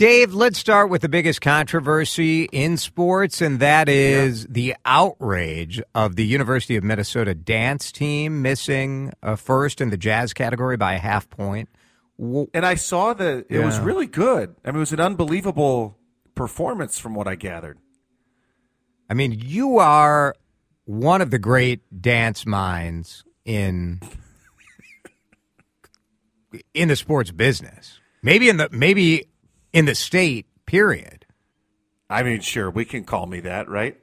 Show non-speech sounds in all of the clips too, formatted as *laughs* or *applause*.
Dave, let's start with the biggest controversy in sports, and that is yeah. the outrage of the University of Minnesota dance team missing a first in the jazz category by a half point. And I saw that it yeah. was really good. I mean, it was an unbelievable performance from what I gathered. I mean, you are one of the great dance minds in *laughs* in the sports business. Maybe in the maybe in the state, period. I mean, sure, we can call me that, right?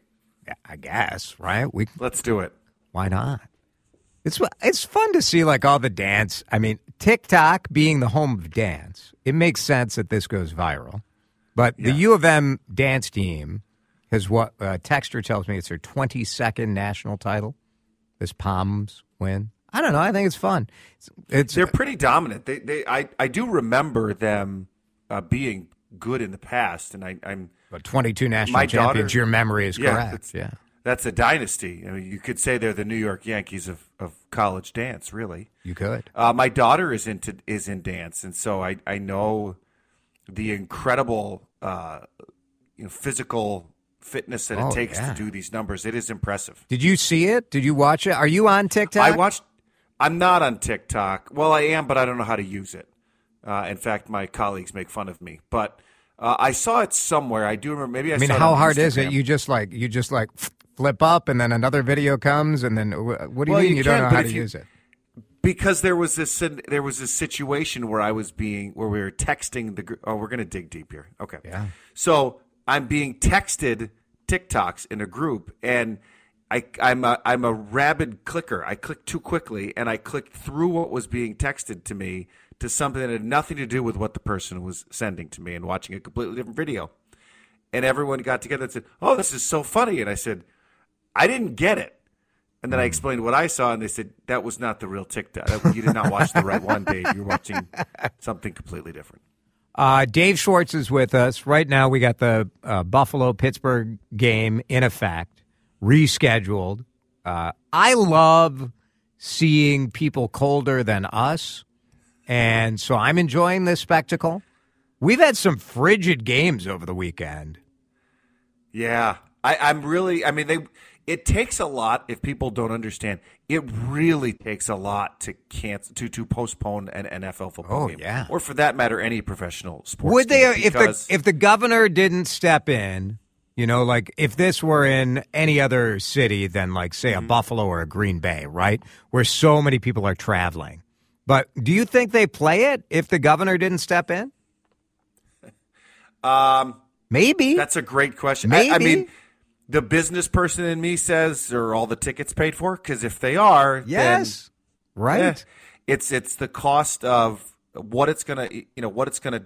I guess, right? We let's do it. Why not? It's it's fun to see like all the dance. I mean, TikTok being the home of dance, it makes sense that this goes viral. But yeah. the U of M dance team has what uh, Texter tells me it's their 22nd national title. This Palms win. I don't know. I think it's fun. It's, it's they're pretty dominant. They they I I do remember them uh, being good in the past, and I, am but 22 national champions. Daughter, your memory is yeah, correct. Yeah, that's a dynasty. I mean, you could say they're the New York Yankees of, of college dance. Really, you could. Uh, my daughter is into is in dance, and so I I know the incredible uh, you know physical fitness that oh, it takes yeah. to do these numbers. It is impressive. Did you see it? Did you watch it? Are you on TikTok? I watched. I'm not on TikTok. Well, I am, but I don't know how to use it. Uh, in fact, my colleagues make fun of me, but uh, I saw it somewhere. I do remember. Maybe I. I mean, how hard Instagram. is it? You just like you just like flip up, and then another video comes, and then what do you well, mean you, you can, don't know how to you, use it? Because there was this there was this situation where I was being where we were texting the. Oh, we're gonna dig deep here. Okay. Yeah. So I'm being texted TikToks in a group, and I, I'm a, I'm a rabid clicker. I clicked too quickly, and I clicked through what was being texted to me to something that had nothing to do with what the person was sending to me and watching a completely different video. And everyone got together and said, Oh, this is so funny. And I said, I didn't get it. And then I hmm. explained what I saw, and they said, That was not the real TikTok. You did not watch the right one, Dave. You're watching *laughs* something completely different. Uh, Dave Schwartz is with us. Right now, we got the uh, Buffalo Pittsburgh game in effect, rescheduled. Uh, I love seeing people colder than us and so I'm enjoying this spectacle. We've had some frigid games over the weekend. Yeah. I, am really I mean they it takes a lot if people don't understand. It really takes a lot to cancel to to postpone an NFL football oh, game. Yeah. Or for that matter, any professional sports. Would they if the if the governor didn't step in, you know, like if this were in any other city than like say a mm-hmm. Buffalo or a Green Bay, right? Where so many people are traveling but do you think they play it if the governor didn't step in? Um, maybe that's a great question. Maybe. I, I mean, the business person in me says, "Are all the tickets paid for?" Because if they are, yes, then, right. Eh, it's it's the cost of what it's gonna you know what it's gonna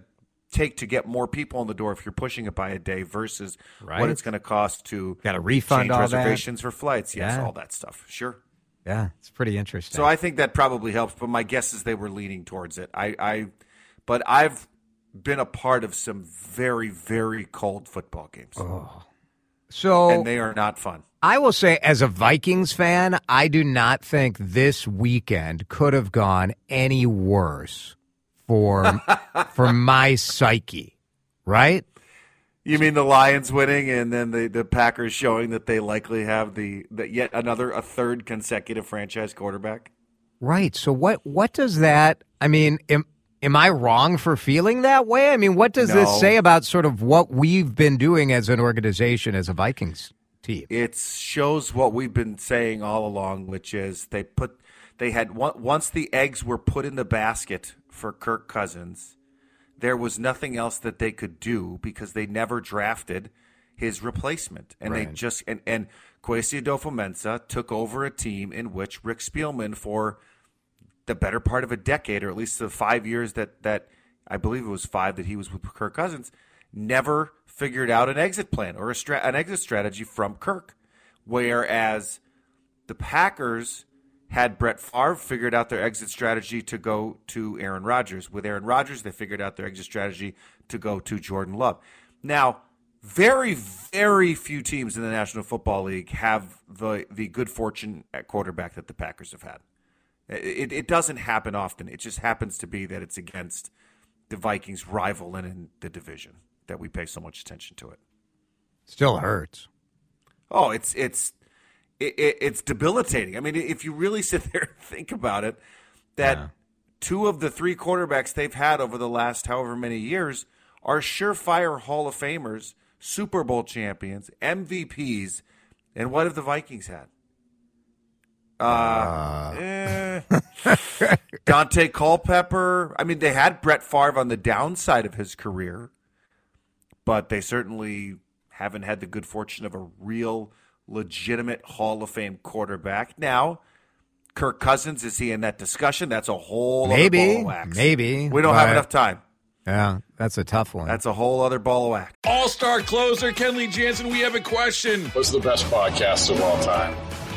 take to get more people in the door if you're pushing it by a day versus right. what it's going to cost to got a refund change reservations that. for flights. Yes, yeah. all that stuff. Sure. Yeah, it's pretty interesting. So I think that probably helps, but my guess is they were leaning towards it. I, I but I've been a part of some very, very cold football games. Oh. So and they are not fun. I will say, as a Vikings fan, I do not think this weekend could have gone any worse for *laughs* for my psyche. Right? You mean the Lions winning and then the, the Packers showing that they likely have the, the yet another a third consecutive franchise quarterback? Right. So what what does that I mean, am am I wrong for feeling that way? I mean, what does no. this say about sort of what we've been doing as an organization as a Vikings team? It shows what we've been saying all along, which is they put they had once the eggs were put in the basket for Kirk Cousins there was nothing else that they could do because they never drafted his replacement. And right. they just and, and Kwesi Adofo-Mensah took over a team in which Rick Spielman for the better part of a decade, or at least the five years that that I believe it was five that he was with Kirk Cousins, never figured out an exit plan or a stra- an exit strategy from Kirk. Whereas the Packers had Brett Favre figured out their exit strategy to go to Aaron Rodgers. With Aaron Rodgers, they figured out their exit strategy to go to Jordan Love. Now, very, very few teams in the National Football League have the the good fortune at quarterback that the Packers have had. It, it doesn't happen often. It just happens to be that it's against the Vikings' rival and in the division that we pay so much attention to it. Still hurts. Oh, it's it's it, it, it's debilitating. I mean, if you really *laughs* sit there and think about it, that yeah. two of the three quarterbacks they've had over the last however many years are surefire Hall of Famers, Super Bowl champions, MVPs, and what have the Vikings had? Uh, eh. *laughs* Daunte Culpepper. I mean, they had Brett Favre on the downside of his career, but they certainly haven't had the good fortune of a real, legitimate Hall of Fame quarterback. Now, Kirk Cousins is he in that discussion? That's a whole maybe, maybe. We don't have enough time. Yeah, that's a tough one. That's a whole other ball of wax. All star closer Kenley Jansen, we have a question. What's the best podcast of all time?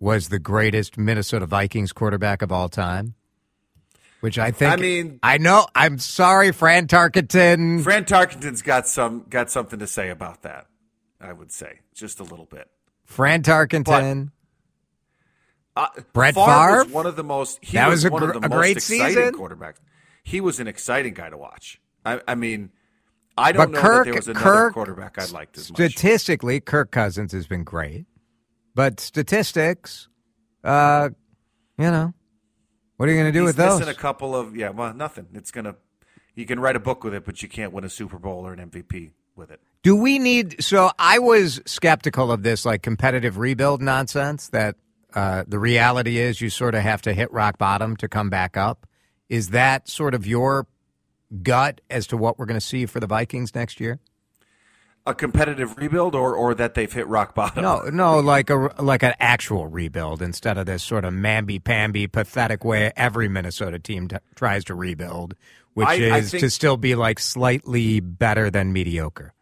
was the greatest Minnesota Vikings quarterback of all time. Which I think. I mean, I know. I'm sorry, Fran Tarkenton. Fran Tarkenton's got some got something to say about that. I would say just a little bit. Fran Tarkenton. But, uh, Brett Favre, was one of the most. He that was, was one gr- of the a most great exciting season. quarterbacks. He was an exciting guy to watch. I, I mean, I don't but know Kirk, that there was another Kirk, quarterback I'd liked as much. Statistically, Kirk Cousins has been great, but statistics, uh, you know, what are you going to do He's with those? Missing a couple of yeah, well, nothing. It's gonna. You can write a book with it, but you can't win a Super Bowl or an MVP with it. Do we need? So I was skeptical of this like competitive rebuild nonsense. That uh, the reality is you sort of have to hit rock bottom to come back up. Is that sort of your gut as to what we're going to see for the Vikings next year? A competitive rebuild or or that they've hit rock bottom? No, no, like a like an actual rebuild instead of this sort of mamby pamby pathetic way every Minnesota team t- tries to rebuild, which I, is I think, to still be like slightly better than mediocre.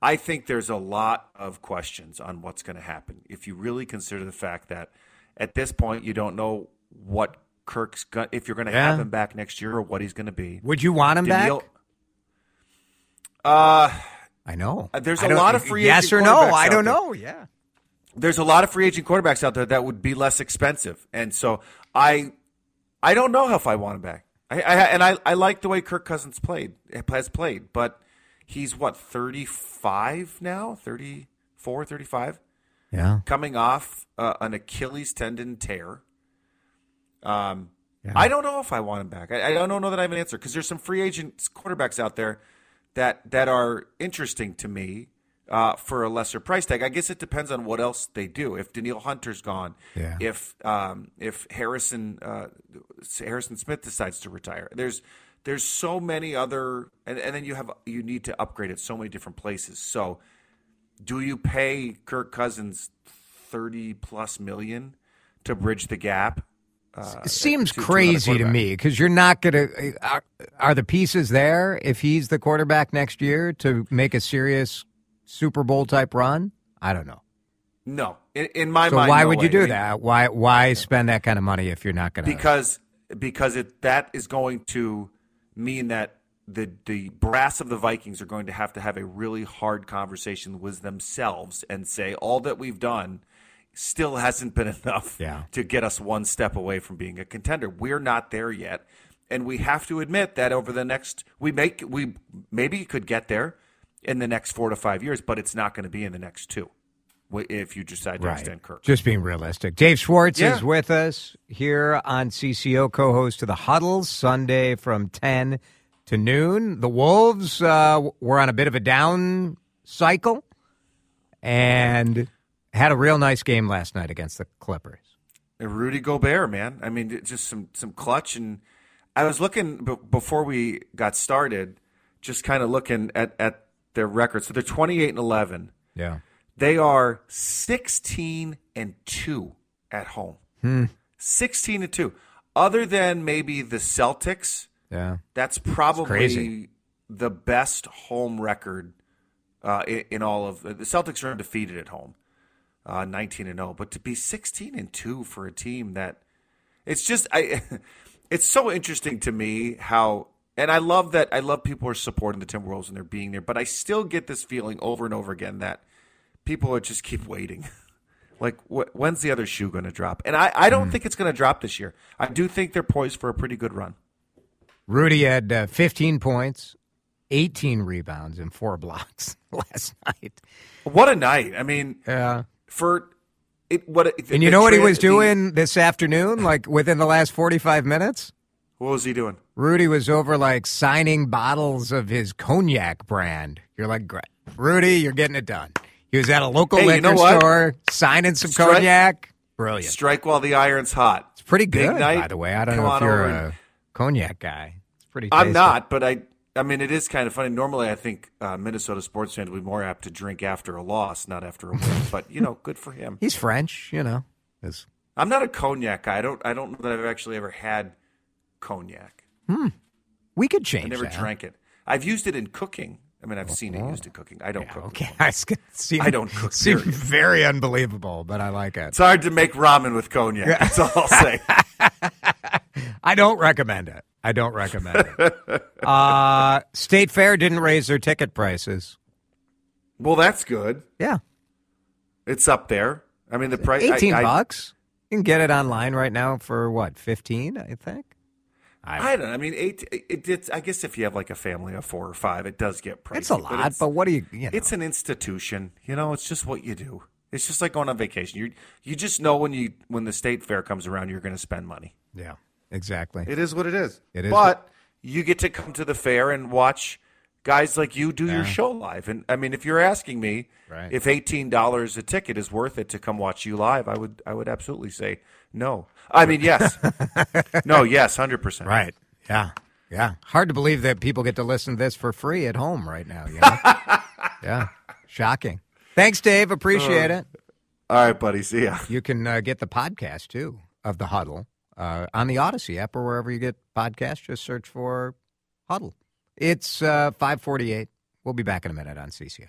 I think there's a lot of questions on what's going to happen if you really consider the fact that at this point you don't know what Kirk's got if you're going to yeah. have him back next year or what he's going to be. Would you want him Daniil, back? Uh I know. Uh, there's a lot of free yes agent or no. I don't know. Yeah. There's a lot of free agent quarterbacks out there that would be less expensive, and so I, I don't know if I want him back. I, I and I, I like the way Kirk Cousins played has played, but he's what 35 now, 34, 35, Yeah. coming off uh, an Achilles tendon tear. Um, Yeah. I don't know if I want him back. I, I don't know that I have an answer because there's some free agent quarterbacks out there that that are interesting to me uh, for a lesser price tag. I guess it depends on what else they do. If Danielle Hunter's gone, Yeah. if um, if Harrison uh, Harrison Smith decides to retire, there's there's so many other, and, and then you have you need to upgrade at so many different places. So, do you pay Kirk Cousins thirty plus million to bridge the gap? Uh, It seems to- to crazy to quarterback? me because you're not going to. Are, are the pieces there if he's the quarterback next year to make a serious Super Bowl type run? I don't know. No, in, in my So mind, why no would you do I mean, that? Why why spend that kind of money if you're not going to? Because because it that is going to mean that the the brass of the Vikings are going to have to have a really hard conversation with themselves and say all that we've done still hasn't been *laughs* enough Yeah. to get us one step away from being a contender. We're not there yet. And we have to admit that over the next we make we maybe could get there in the next 4 to 5 years, but it's not going to be in the next 2 if you decide to extend Kirk. Just being realistic. Dave Schwartz Yeah. is with us here on CCO, co-host of the Huddle Sunday from ten to noon. The Wolves uh, were on a bit of a down cycle and had a real nice game last night against the Clippers. And Rudy Gobert, man. I mean, just some some clutch. And I was looking b- before we got started, just kind of looking at at their record. So they're twenty eight and eleven. Yeah. They are sixteen and two at home. Hmm. Sixteen and two. Other than maybe the Celtics, Yeah. that's probably the best home record uh, in, in all of the Celtics are undefeated at home, uh, nineteen and zero. But to be sixteen and two for a team that it's just I, *laughs* it's so interesting to me how. And I love that. I love people are supporting the Timberwolves and they're being there, but I still get this feeling over and over again that people are just keep waiting. *laughs* like, wh- when's the other shoe going to drop? And I, I don't think it's going to drop this year. I do think they're poised for a pretty good run. Rudy had uh, 15 points, 18 rebounds, and four *laughs* blocks last night. What a night! I mean, Yeah. For it. What it- And you know what he was the- doing this afternoon, like within the last 45 minutes? what was he doing? Rudy was over like signing bottles of his cognac brand. You're like. Rudy, you're getting it done. He was at a local Hey, you liquor know store signing some Strike- cognac. Brilliant. Strike while the iron's hot. It's pretty good, night. by the way. I don't Come know if you're a and- cognac guy. It's pretty. I'm not, but I. I mean, it is kind of funny. Normally, I think uh, Minnesota sports fans would be more apt to drink after a loss, not after a win. *laughs* but you know, good for him. He's French, you know. It's- I'm not a cognac guy. I don't. I don't know that I've actually ever had cognac. Hmm. we could change. I never that. drank it. I've used it in cooking. I mean, I've seen it used in cooking. I don't cook. Okay, *laughs* I seem, I don't cook, Seem period. very unbelievable, but I like it. It's hard to make ramen with cognac. That's all I'll say. *laughs* *laughs* I don't recommend it. I don't recommend it. uh, State Fair didn't raise their ticket prices. well, that's good. Yeah, It's up there. I mean, the price. Eighteen I, bucks. You can get it online right now for what fifteen? I think. I don't. know. I mean, eight. It, it's. I guess if you have like a family of four or five, it does get pricey. It's a lot, it's- but what do you? you know. It's an institution. You know, it's just what you do. It's just like going on vacation. You you just know when you when the state fair comes around, you're going to spend money. yeah, exactly. It is what it is. It is But you get to come to the fair and watch guys like you do your show live. And I mean, if you're asking me Right. if eighteen dollars a ticket is worth it to come watch you live, I would I would absolutely say no. I mean, yes. *laughs* no, yes, hundred percent. Right. Yeah. Yeah. Hard to believe that people get to listen to this for free at home right now. You know? *laughs* yeah. Shocking. Thanks, Dave. Appreciate it. All right, buddy. See ya. You can uh, get the podcast too of the Huddle uh, on the Odyssey app or wherever you get podcasts. Just search for Huddle. It's uh, five forty-eight. We'll be back in a minute on CCO.